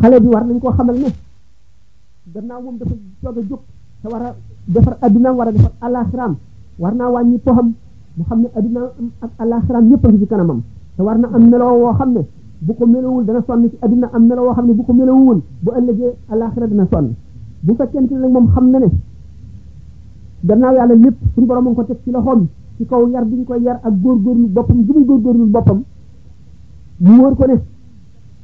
xale bi war nañ koo xamal ne gannaaw moom dafa soog a jóg te war a defar addinaam war a defar alaxiraam war naa wàññi poxam mu xam ne addinaam ak alaxiraam yëpp a ngi ci kanamam te war na am meloo woo xam ne bu ko melowul dana sonn ci addina am meloo woo xam ne bu ko melowul bu ëllëgee alaxira dana sonn bu fekkente ne moom xam na ne gannaaw yàlla lépp suñu borom a ngi ko teg ci loxoom ci kaw yar bi ñu koy yar ak góorgóorlu boppam gi muy góorgóorlu boppam mu wóor ko ne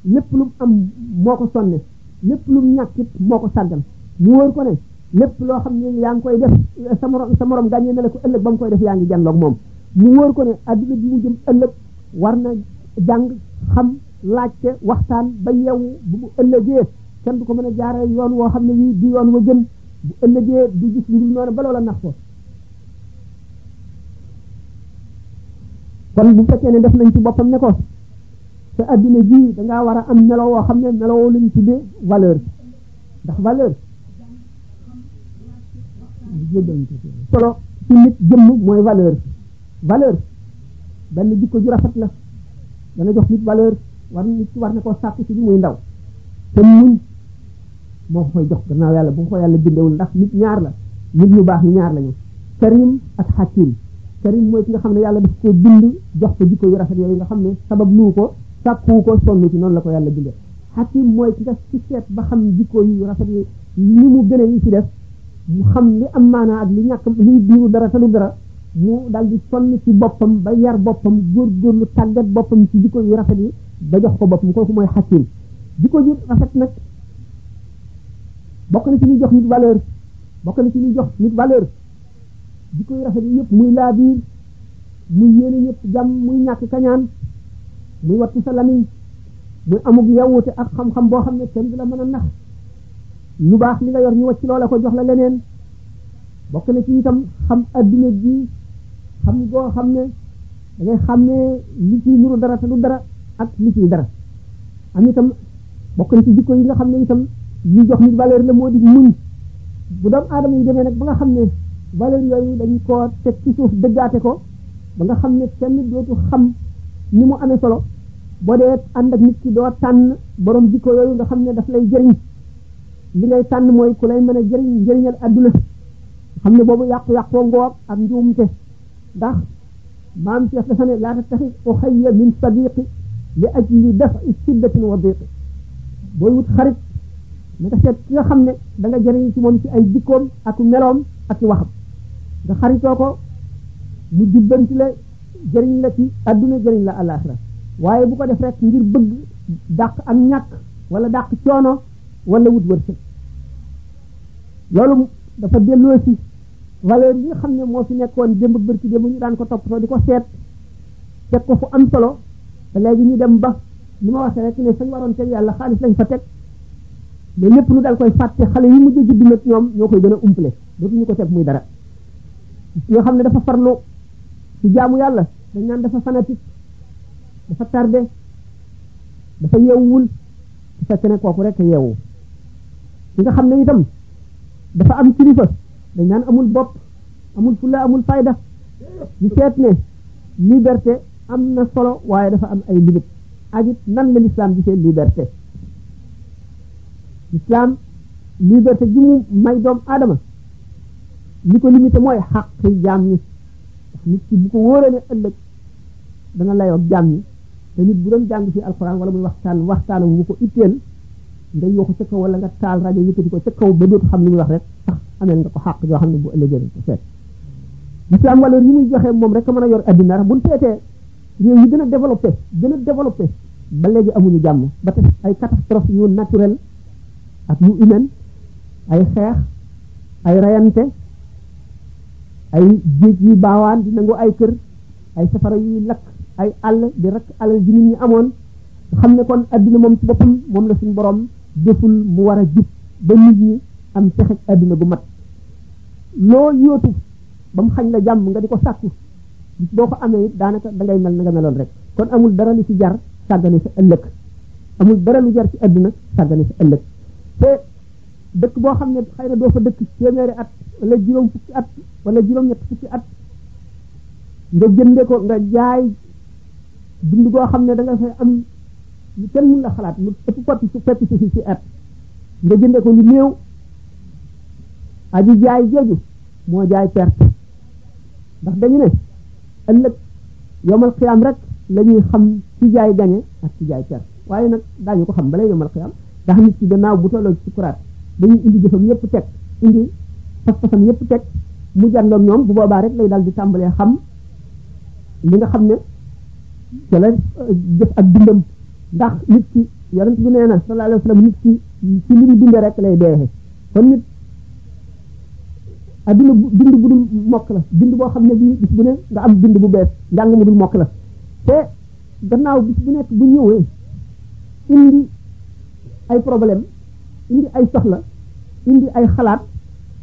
lépp lu mu am moo ko sonne lépp lu mu ñàkk it moo ko sàggan mu wóor ko ne lépp loo xam ne yaa ngi koy def sa morom sa morom gàññee na la ko ëllëg ba mu koy def yaa ngi janloog moom mu wóor ko ne adduna bi mu jëm ëllëg war na jàng xam laajte waxtaan ba yeewu bu mu ëllëgee kenn du ko mën a jaare yoon woo xam ne wii di yoon wa gën bu ëllëgee du gis lu dul noonu ba loola nax ko kon bu fekkee ne def nañ ci boppam ne ko te addina ji dangaa war a am melo woo xam ne melo woo lañu tuddee valeur ndax valeur solo ci nit jëmm mooy valeur valeur benn jikko ju rafet la dana jox nit valeur war nit war na koo sàkk ci bi muy ndaw te muñ moo ko koy jox gannaaw yàlla bu ko yàlla bindewul ndax nit ñaar la nit ñu baax ñaar lañu karim ak hakim karim mooy ki nga xam ne yàlla daf ko bind jox ko jikko yu rafet yooyu nga xam ne sabab luu ko sàkku ko sonn ci noonu la ko yàlla bindee hakim mooy ki nga ci seet ba xam jikko yu rafet yi ni mu gën a yi ci def mu xam li am maanaa ak li ñàkk li diiru dara te du dara mu dal di sonn ci boppam ba yar boppam góorgóorlu tàggat boppam ci jikko yu rafet yi ba jox ko boppam kooku mooy hakim di ko jur rafet nag bokk na ci ñuy jox nit valeur bokk na ci ñuy jox nit valeur di koy rafet yëpp muy laa biir muy yéene ñëpp jàmm muy ñàkk kañaan muy wattu sa lamiñ muy amug yewwute ak xam-xam boo xam ne kenn du la mën a nax lu baax li nga yor ñu wacc loola ko jox la leneen bokk na ci itam xam adduna ji xam goo xam ne da ngay xam ne li ciy nuru dara te du dara ak li ciy dara am itam bokk na ci jikko yi nga xam ne itam li jox nit valeur la moo di muñ bu doomu aadama yi demee nag ba nga xam ne valeur yooyu dañ koo teg ci suuf dëggaate ko ba nga xam ne kenn dootu xam ni mu amee solo boo dee ànd ak nit ki doo tànn borom jikko yooyu nga xam ne daf lay jëriñ li ngay tànn mooy ku lay mën a jëriñ jëriñal adduna xam ne boobu yàqu-yàqoo ngoog ak njuumte ndax maam Cheikh dafa ne laa tattaxi uxayya min sadiqi li ajli dafi siddatin wa diqi booy wut xarit na nga seet ki nga xam ne da nga jëriñ ci moom ci ay jikkoom ak meloom ak waxam nga xaritoo ko mu jubbanti la jëriñ la ci adduna jëriñ la alaxira waaye bu ko def rek ngir bëgg dàq ak ñàkk wala dàq coono wala wut wërsëg loolu dafa delloo si valeur yi nga xam ne moo fi nekkoon démb ak bërki démb ñu daan ko toppatoo di ko seet teg ko fu am solo te léegi ñu dem ba li ma waxee rek ne fañ waroon teg yàlla xaalis lañ fa teg mais lépp lu dal koy fàtte xale yi mujj judd nag ñoom ñoo koy gën a umpale dootuñu ko teg muy dara nga xam ne dafa farlu ci jaamu yàlla dañ naan dafa fanatique dafa tardé dafa yeewuwul su fekkee ne kooku rek yeewu ki nga xam ne itam dafa am kilifa dañ naan amul bopp amul fulla amul fayda ñu seet ne liberté am na solo waaye dafa am ay limite ak it nan la l'islam gisee liberté l'islam liberté ji mu may doom aadama li ko limité mooy xaq yi jaam ñi ndax nit ki bu ko wóoree ne ëllëg dana layoo ak jaam ñi te nit bu doon jàng fi alxuraan wala muy waxtaan waxtaanam bu ko itteel nga yooxu ca kaw wala nga taal rajo yëkkati ko ca kaw ba dootu xam li muy wax rek sax ameel nga ko xàq yoo xam ne bu ëllëgee dañ ko seet l'islam valeur yi muy joxe moom rek a mën a yor addina bu teetee réew yi gën a développé gën a développé ba léegi amuñu jàmm ba te ay catastrophe yu naturel ak yu imen ay xeex ay rayante ay géej yi baawaan di nangu ay kër ay safara yuy lakk ay àll di rakk alal ji nit ñi amoon xam ne kon adduna moom ci boppam moom la suñu borom deful mu war a jub ba nit ñi am pexeg adduna bu mat loo yóotu ba mu xañ la jàmm nga di ko sàkku bis boo ko amee it daanaka da ngay mel na nga meloon rek kon amul dara lu ci jar sàggane sa ëllëg amul dara lu jar ci àdduna sàggane sa ëllëg te dëkk boo xam ne xëy na doo fa dëkk téeméeri at wala juróom fukki at wala juróom ñett fukki at nga jënde ko nga jaay dund goo xam ne da nga fay am lu kenn mun la xalaat lu ëpp poti su poti si si at nga jënde ko lu néew aji jaay jooju moo jaay perte ndax dañu ne ëllëg yomal xiyaam rek la ñuy xam ci jaay gañe ak ci jaay per waaye nag daañu ko xam balay yomal xiyaam ndax nit ci gannaaw bu tolloo ci sukuraat dañuy indi jëfam yépp teg indi pas-pasam yépp teg mu jàndoog ñoom bu boobaa rek lay daal di tàmbalee xam li nga xam ne ca la jëf ak dundam ndax nit ki yonent bi nee na sallallahu alayhi wa sallam nit ki ci li mu dunde rek lay deexe kon nit adduna bind bu dul mokk la bind boo xam ne bii bis bu ne nga am bind bu bees njàng mu dul mokk la te gannaaw bis bu nekk bu ñëwee indi ay problème indi ay soxla indi ay xalaat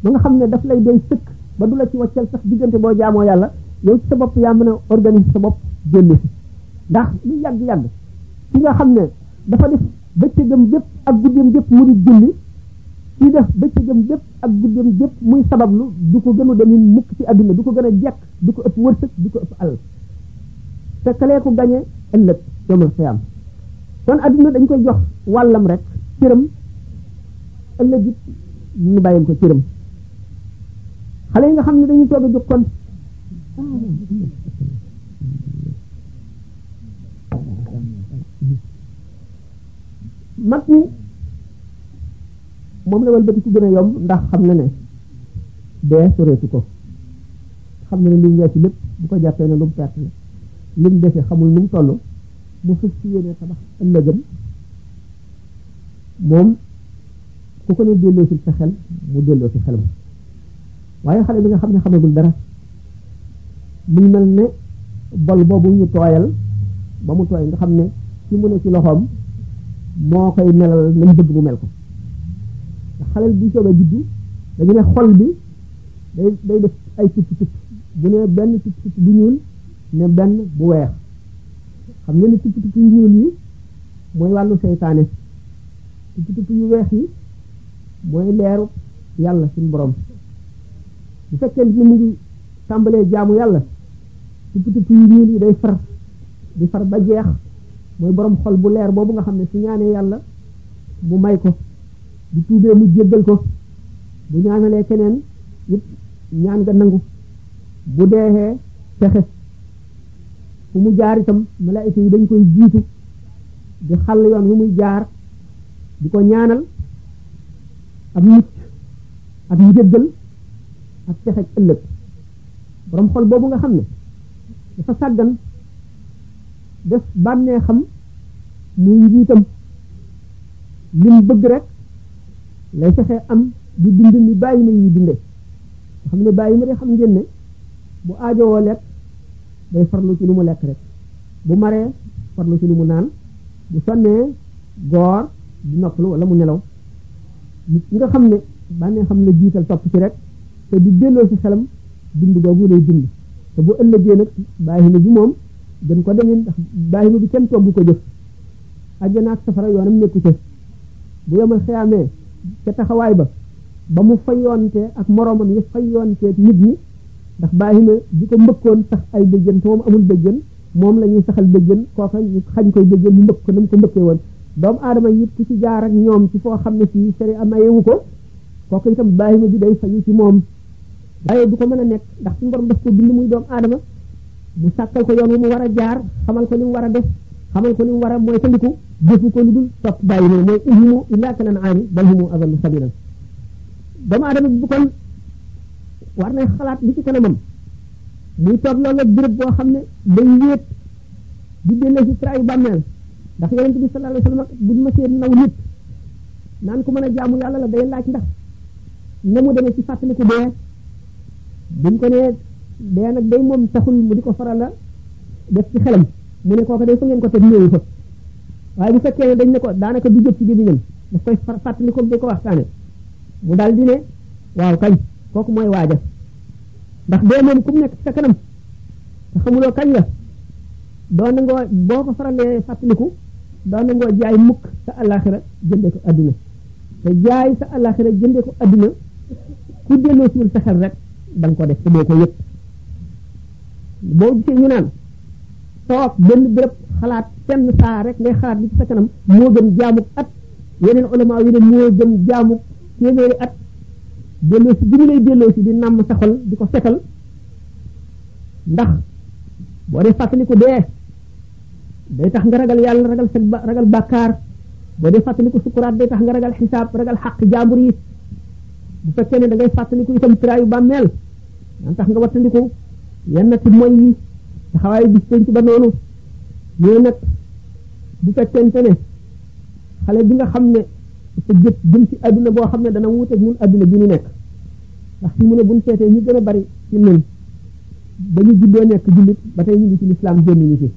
ba nga xam ne daf lay doy sëkk ba du la ci wàccal sax diggante boo jaamoo yàlla yow ci sa bopp yaa mën a organiser sa bopp génn si ndax lu yàgg-yàgg ki nga xam ne dafa def bëccëgam bépp ak guddeem bépp mu di julli ci def bëccëgam bépp ak guddeem bépp muy sabablu du ko gënu demin mukk ci àdduna du ko gën a jekk du ko ëpp wërsëg du ko ëpp alal te kalee ko gañe ëllëg yomal xiyaam kon àdduna dañ koy jox wàllam rek cëram ëllëg it ñu bàyyil ko cëram xale yi nga xam ne dañuy soog a jóg kon mag ñi moom la wal bëti ci gën a yomb ndax xam na ne dee soreetu ko xam na ne li mu weesu lépp bu ko jàppee ne lu mu perte la li mu dese xamul nu mu toll mu fës ci yéene tabax ëllëgam moom ku ko ne delloosil sa xel mu delloo si xelam waaye xale bi nga xam ne xamagul dara mu ngi mel ne bol boobu ñu tooyal ba mu tooy nga xam ne ci mu ne ci loxoom moo koy melal lañ bëgg mu mel ko xalel bi soog a juddu dañu ne xol bi day day def ay tupp tupp bu ne benn tupp tupp bu ñuul ne benn bu weex xam nga ne tupp tupp yu ñuul yi mooy wàllu seytaane tupp tupp yu weex yi mooy leeru yàlla suñu borom bu fekkee ni mu ngi tàmbalee jaamu yàlla tupp tupp yu ñuul yi day far di far ba jeex mooy borom xol bu leer boobu nga xam ne su ñaanee yàlla mu may ko bu tuubee mu jéggal ko bu ñaanalee keneen it ñaan nga nangu bu deexee texe fu mu jaar itam malaayika yi dañ koy jiitu di xàll yoon wi muy jaar di ko ñaanal ak mucc ak njëggal ak texe ak ëllëg borom xol boobu nga xam ne dafa sàggan def bànnee xam muy njiitam lim bëgg rek lay fexee am di dund ni bàyyi ma yi dunde nga xam ne bàyyi ma de xam ngeen ne bu aajowoo lekk day farlu ci lu mu lekk rek bu maree farlu ci lu mu naan bu sonnee goor di noppalu wala mu nelaw nit nga xam ne bànnee xam ne jiital topp ci rek te di delloo si xelam dund googu lay dund te bu ëllëgee nag bàyyi na bi moom gën ko demee ndax bàyyi na bi kenn togg ko jëf àjjana ak safara yoonam nekku ca bu yemal xeyaamee ca taxawaay ba ba mu fayoonte ak moroomam yi fayoonte ak nit ñi ndax bàyyi na bi ko mbëkkoon tax ay bëjjën te moom amul bëjjën moom la ñuy saxal bëjjën kooka ñu xañ koy bëjjën mu mbëkk ko na mu ko mbëkkee woon doomu aadama yit ku ci jaar ak ñoom ci foo xam ne fii sari amayewu ko kooku itam bàyyi ma bi day fayu ci moom waaye du ko mën a nekk ndax suñu borom daf ko bind muy doomu aadama mu sàkkal ko yoon wu mu war a jaar xamal ko li mu war a def xamal ko li mu war a mooy tandiku defu ko lu dul topp bàyyi ma mooy uhumu illaa kal an'aami bal humu adallu sabiilan doomu aadama bi bu kon war na xalaat li ci kanamam muy toog loolu ak béréb boo xam ne day wéet di delloo si trayu bàmmeel ndax yonent bi sallallahu alayhi wasallam buñ ma see naw nit naan ko mën a jaamu yàlla la day laaj ndax na mu demee ci fàttali ko dee buñ ko nee dee nag day moom taxul mu di ko faral la def ci xelam mu ne kooka day fa ngeen ko teg néewu fa waaye bu fekkee ne dañ ne ko daanaka du jot ci gémmiñam daf koy fàttali ko di ko waxtaane mu daal di ne waaw kañ kooku mooy waaja ndax dee moom ku mu nekk ci sa kanam te xamuloo kañ la doo nangoo boo ko faralee fàttaliku doo nangoo jaay mukk sa alaxira jënde ko adduna te jaay sa alaxira jënde ko adduna ku delloo siwul sa xel rek da nga ko def te doo ko yëg boo gisee ñu naan toog benn béréb xalaat fenn saa rek ngay xalaat li ci sa kanam moo gën jaamuk at yeneen ulama yi ne moo gën jaamuk téeméeri at delloo si bi ñu lay delloo si di nàmm sa xol di ko setal ndax boo dee fàttaliku dee day tax nga ragal yàlla ragal sa ragal bàkkaar boo dee fàttaliku sukuraat day tax nga ragal xisaab ragal xaq jaambur yi bu fekkee ne da ngay fàttaliku itam tiraayu bàmmeel daan tax nga wattandiku yenn ci moy yi taxawaayu bis penc ba noonu ñu ne nag bu fekkente ne xale bi nga xam ne sa jëf jëm ci adduna boo xam ne dana wuuteeg ñun adduna bi ñu nekk ndax fi mu ne buñ seetee ñu gën a bari ci ñun ba ñu juddoo nekk jullit ba tey ñu ngi ci lislaam génn ñu ci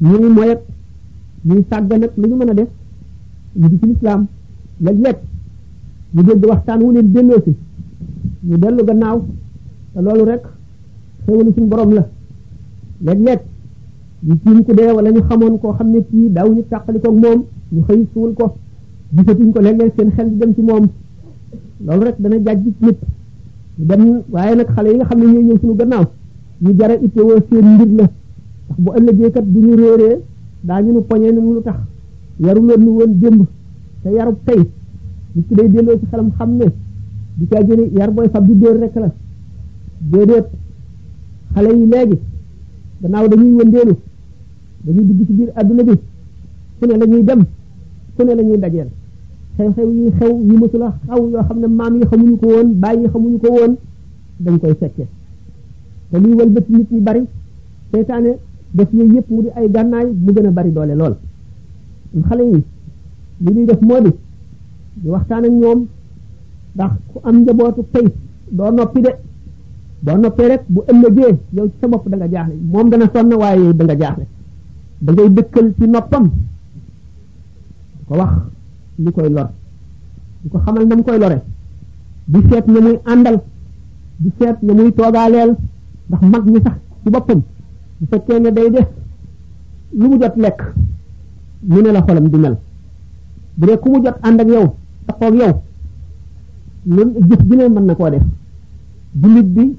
ñu ngi moyet ñuy sàgga nag lu ñu mën a def ñu ngi ci lislaam léeg-léeg ñu dégg waxtaan wu leen dénnoo si ñu dellu gannaaw te loolu rek xéwalu suñu borom la léeg-léeg ñu tiim ku dee wala ñu xamoon koo xam ne kii daaw ñu tàqali ko moom ñu xëy suul ko gisatuñ ko léeg-léeg seen xel di dem ci moom loolu rek dana jàjj ci nit dem waaye nag xale yi nga xam ne ñooy ñëw suñu gannaaw ñu jara ittewoo seen mbir la ndax bu ëllëgee kat bu ñu réeree daañu nu poñee ni mu lu tax yaru leen nu woon démb te yarub tey nit ki day delloo ci xelam xam ne di caa jële yar booy fab di dóor rek la déedéet xale yi léegi gannaaw dañuy wëndeelu dañuy dugg ci biir adduna bi fu ne la ñuy dem fu ne la ñuy dajeel xew-xew yi xew yi mësula xaw yoo xam ne maam yi xamuñu ko woon bàyyi yi xamuñu ko woon dañ koy fekke te luy wëlbati nit ñi bari seytaane def yooyu yëpp mu di ay gànnaay mu gën a bari doole lool xale yi li ñuy def moo di di waxtaan ak ñoom ndax ku am njabootu tey doo noppi de boo noppee rek bu ëllëgee yow ci sa bopp da nga jaaxle moom dana sonn waaye yow da nga jaaxle da ngay dëkkal ci noppam di ko wax li koy lor di ko xamal na mu koy lore di seet na muy àndal di seet na muy toogaaleel ndax mag ñi sax ci boppam bu fekkee ne day def lu mu jot lekk ñu ne la xolam di mel bu dee ku mu jot ànd ak yow taxoo ak yow loolu jëf ji ne mën na koo def jullit bi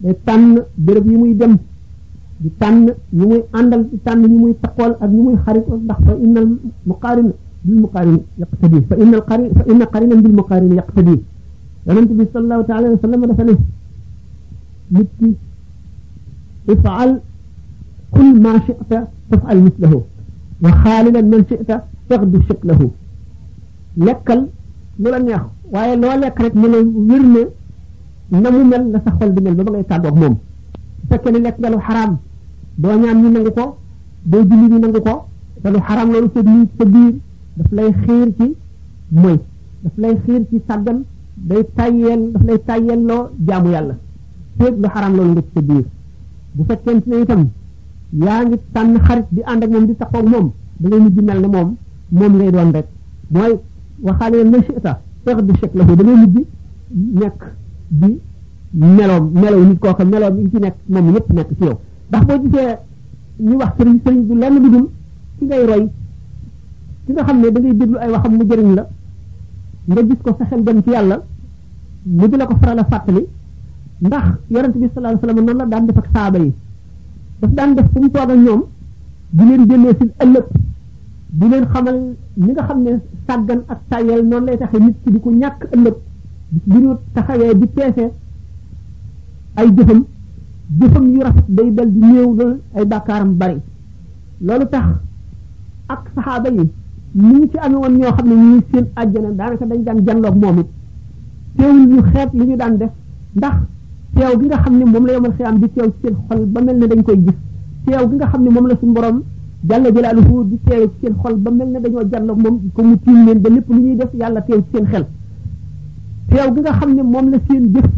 day tànn béréb yi muy dem di tànn ñu muy àndal di tànn ñu muy taqool ak ñu muy xarit ndax fa innal muqaarin bil muqaarin yaqtadi fa innal qarin fa inna qarinan bil muqaarin yaqtadi yonent bi sallallahu taala wa sallam dafa ne nit ki ifaal kul ma chita tafal mislahu wa xaalilan man chita taxdu shaklahu lekkal lu la neex waaye loo lekk rek mu ne wér ne na mu mel na sa xol di mel ba ba ngay tàggoog moom bu fekkee ne lekk nga lu xaraam doo ñaan ñu nangu ko doo julli ñu nangu ko te lu xaraam loolu sa biir sa biir daf lay xiir ci mooy daf lay xiir ci sàggan day tàyyeel daf lay tàyyeel loo jaamu yàlla féeg lu xaraam loolu nga ci sa biir bu fekkente ne itam yaa ngi tànn xarit di ànd ak moom di taxaw moom da ngay mujj mel ne moom moom ngay doon rek mooy waxaale la chita fex di chek la ko da ngay mujj nekk di meloom melow nit kooka meloom yi ci nekk moom yëpp nekk ci yow ndax boo gisee ñu wax sëriñ sëriñ du lenn du dul ki ngay roy ki nga xam ne da ngay déglu ay waxam mu jëriñ la nga gis ko sa xel dem ci yàlla mu di la ko faral a fàttali ndax yonent bi sallallahu alayhi wasallam noonu la daan def ak saaba yi daf daan def fu mu toog ak ñoom di leen génnee si ëllëg di leen xamal ni nga xam ne sàggan ak tàyyeel noonu lay taxe nit ki di ko ñàkk ëllëg di ñu taxawee di peese ay jëfam jëfam yu rafet day dal di néew la ay bàkkaaram bari loolu tax ak saxaaba yi ni ñu ci amee woon ñoo xam ne ñu seen àjjana daanaka dañ daan janloog moom it teewul ñu xeet li ñu daan def ndax teew gi nga xam ne moom la yomal xiyaam di teew ci seen xol ba mel ne dañ koy gis teew gi nga xam ne moom la suñu borom jàlla jëlaaluhu di teewe ci seen xol ba mel ne dañoo janloog moom ko mu tiim leen ba lépp lu ñuy def yàlla teew ci seen xel teew gi nga xam ne moom la seen jëf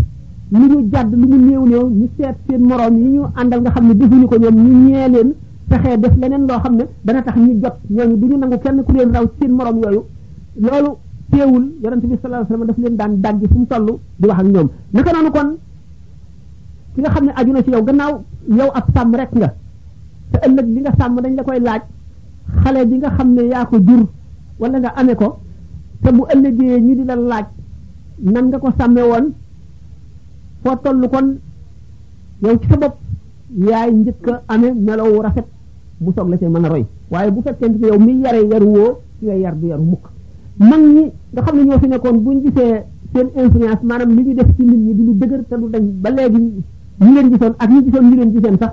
lu ñu jàdd lu mu néew néew ñu seet seen moroom yi ñu àndal nga xam ne defuñu ko ñoom ñu ñee leen fexee def leneen loo xam ne dana tax ñu jot ñooñu du ñu nangu kenn ku leen raw ci seen moroom yooyu loolu teewul yonent bi sallallahu alayhi wasallam daf leen daan dàggi fu mu toll di wax ak ñoom naka noonu kon ki nga xam ne aju na ci yow gannaaw yow ab sàmm rek nga te ëllëg li nga sàmm dañ la koy laaj xale bi nga xam ne yaa ko jur wala nga amee ko te bu ëllëgee ñi di la laaj nan nga ko sàmme woon foo toll kon yow ci sa bopp yaay njëkk a amee melow rafet bu soog la see mën a roy waaye bu fekkente ne yow mi yare yaru woo ci nga yar du yaru mukk mag ñi nga xam ne ñoo fi nekkoon buñ gisee seen influence maanaam li ñu def ci nit ñi di lu dëgër te du dañ ba léegi ñu leen gisoon ak ñu gisoon ñu leen giseen sax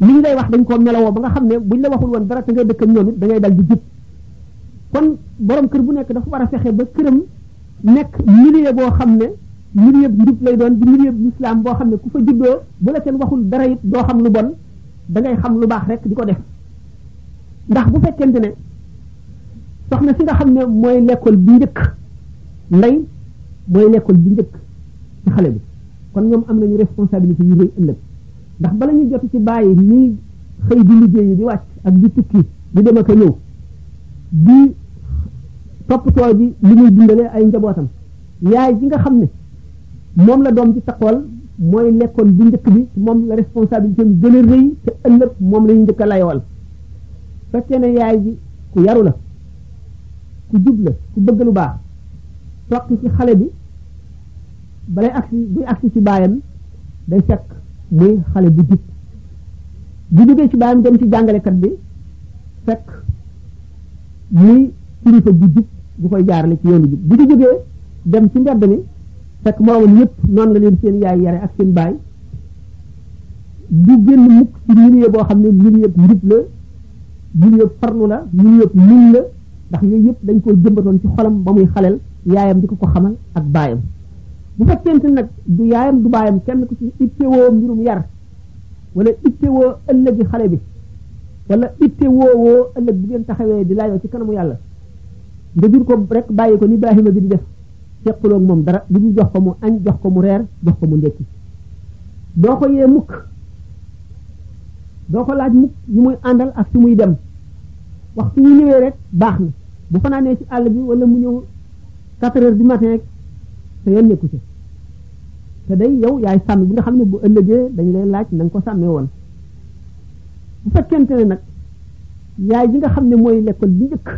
li ñu lay wax dañ ko melowoo ba nga xam ne buñ la waxul woon dara te ngay dëkk ak ñoom it da ngay dal di jub kon borom kër bu nekk dafa war a fexe ba këram nekk milieu boo xam ne milieu bu njub lay doon di milieu bu islam boo xam ne ku fa juddoo bu la kenn waxul dara it doo xam lu bon da ngay xam lu baax rek di ko def ndax bu fekkente ne soxna si nga xam ne mooy lekkool bi njëkk ndey mooy lekkool bi njëkk ci xale bi kon ñoom am nañu responsabilité yu rëy ëllëg ndax bala ñu jot ci bàyyi ñuy xëy di liggéey yi di wàcc ak di tukki di dem ak a ñëw di toppatoo ji li muy dundalee ay njabootam yaay ji nga xam ne moom la doom ci taxool mooy lekkoon bu njëkk bi moom la responsabilité am gën a rëy te ëllëg moom la ñu njëkk a layool fekkee ne yaay ji ku yaru la ku jub la ku bëgg lu baax toog ci xale bi balay agsi buy agsi ci baayam day fekk muy xale bu jub bu jógee ci baayam dem ci jàngalekat bi fekk muy kilifa bu jub bu koy jaarale ci yoonu jub bu ci jógee dem ci mbedd mi fekk moroomam yëpp noonu la leen seen yaay yare ak seen baay du génn mukk ci milieu boo xam ne milieu njub la milieu farlu la milieu muñ la ndax yooyu yëpp dañ koo jëmbatoon ci xolam ba muy xaleel yaayam di ko ko xamal ak baayam bu fekkente nag du yaayam du baayam kenn ku ci ittewoo mbirum yar wala ittewoo ëllëgi xale bi wala ittewoo woo ëllëg bu ngeen taxawee di laajoo ci kanamu yàlla nga jur ko rek bàyyi ko ni Ibrahima bi di def seqaloog moom dara bu ñu jox ko mu añ jox ko mu reer jox ko mu ndekki doo ko yee mukk doo ko laaj mukk ñu muy àndal ak su muy dem waxtu wu ñëwee rek baax na bu fanaanee ci àll bi wala mu ñëw quatre heures du matin rek te yoon nekku ci te day yow yaay sàmm bi nga xam ne bu ëllëgee dañ lay laaj na nga ko sàmmee woon bu fekkente ne nag yaay ji nga xam ne mooy l'école bi njëkk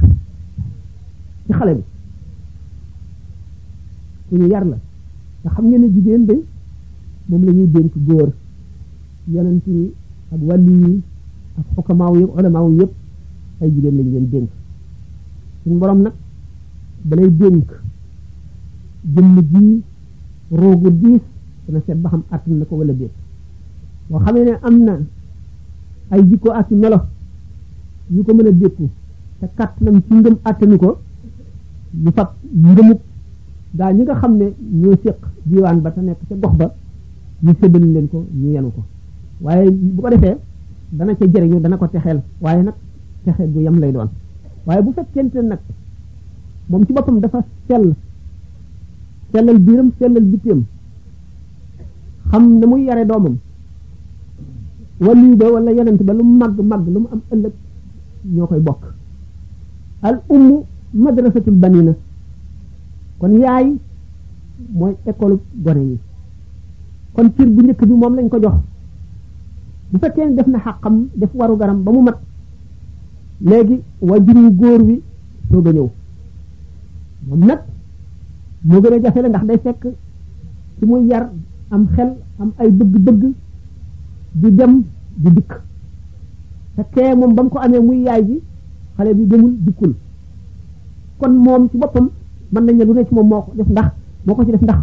ci xale bi ku ñu yar la nga xam ngeen ne jigéen day moom la ñuy dénk góor yonent yi ak wàlli yi ak xukamaaw yi ulamaaw yëpp ay jigéen lañ leen dénk suñu borom nag dalay dénk jëmm ji roogu diis dana seet ba xam àttan na ko wala déet boo xamee ne am na ay jikko ak i melo yu ko mën a dékku te kàttanam ci ngëm àttanu ko ñu fab ngëmub gaa ñi nga xam ne ñoo séq diiwaan ba te nekk ca gox ba ñu séddal leen ko ñu yenu ko waaye bu ko defee dana ca jëriñu dana ko texeel waaye nag texe gu yem lay doon waaye bu fekkente nag moom ci boppam dafa sell sellal biiram sellal bitteem xam na muy yare doomam waliyu ba wala yonent ba lu mu màgg màgg lu mu am ëllëg ñoo koy bokk al ummu madrasatul banina kon yaay mooy école gone yi kon cër bu njëkk bi moom lañ ko jox bu fekkee ne def na xàqam def waru garam ba mu mat léegi waajur wu góor wi soog a ñëw moom nag moo gën a jafe la ndax day fekk ci muy yar am xel am ay bëgg-bëgg di dem di dikk fekkee moom ba mu ko amee muy yaay ji xale bi demul dikkul kon moom ci boppam mën nañ ne lu ne ci moom moo ko def ndax moo ko ci def ndax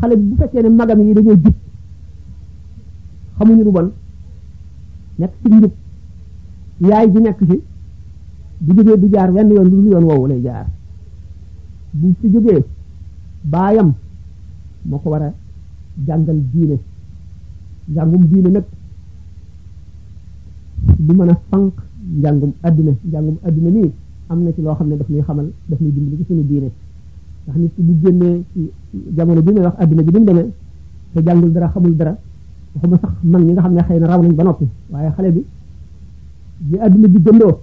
xale bu fekkee ne magam yi dañoo jub xamuñu lu bon nekk ci njub yaay ji nekk ci bu jógee du jaar wenn yoon lu dul yoon woowu lay jaar bu fi jógee baayam moo ko war a jàngal diine njàngum diine nag du mën a fànq njàngum adduna njàngum adduna nii am na ci loo xam ne daf ñuy xamal daf ñuy dimbali ci suñu diine ndax nit ki bu génnee ci jamono bi may wax adduna bi ni mu demee te jàngul dara xamul dara waxuma sax mag ñi nga xam ne xëy na raw nañ ba noppi waaye xale bi bi adduna bi gëndoo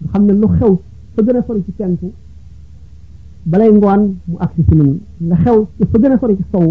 nga xam ne lu xew fa gën a sori ci penku balay ngoon mu agsi si nun nga xew ci fa gën a sori ci sowu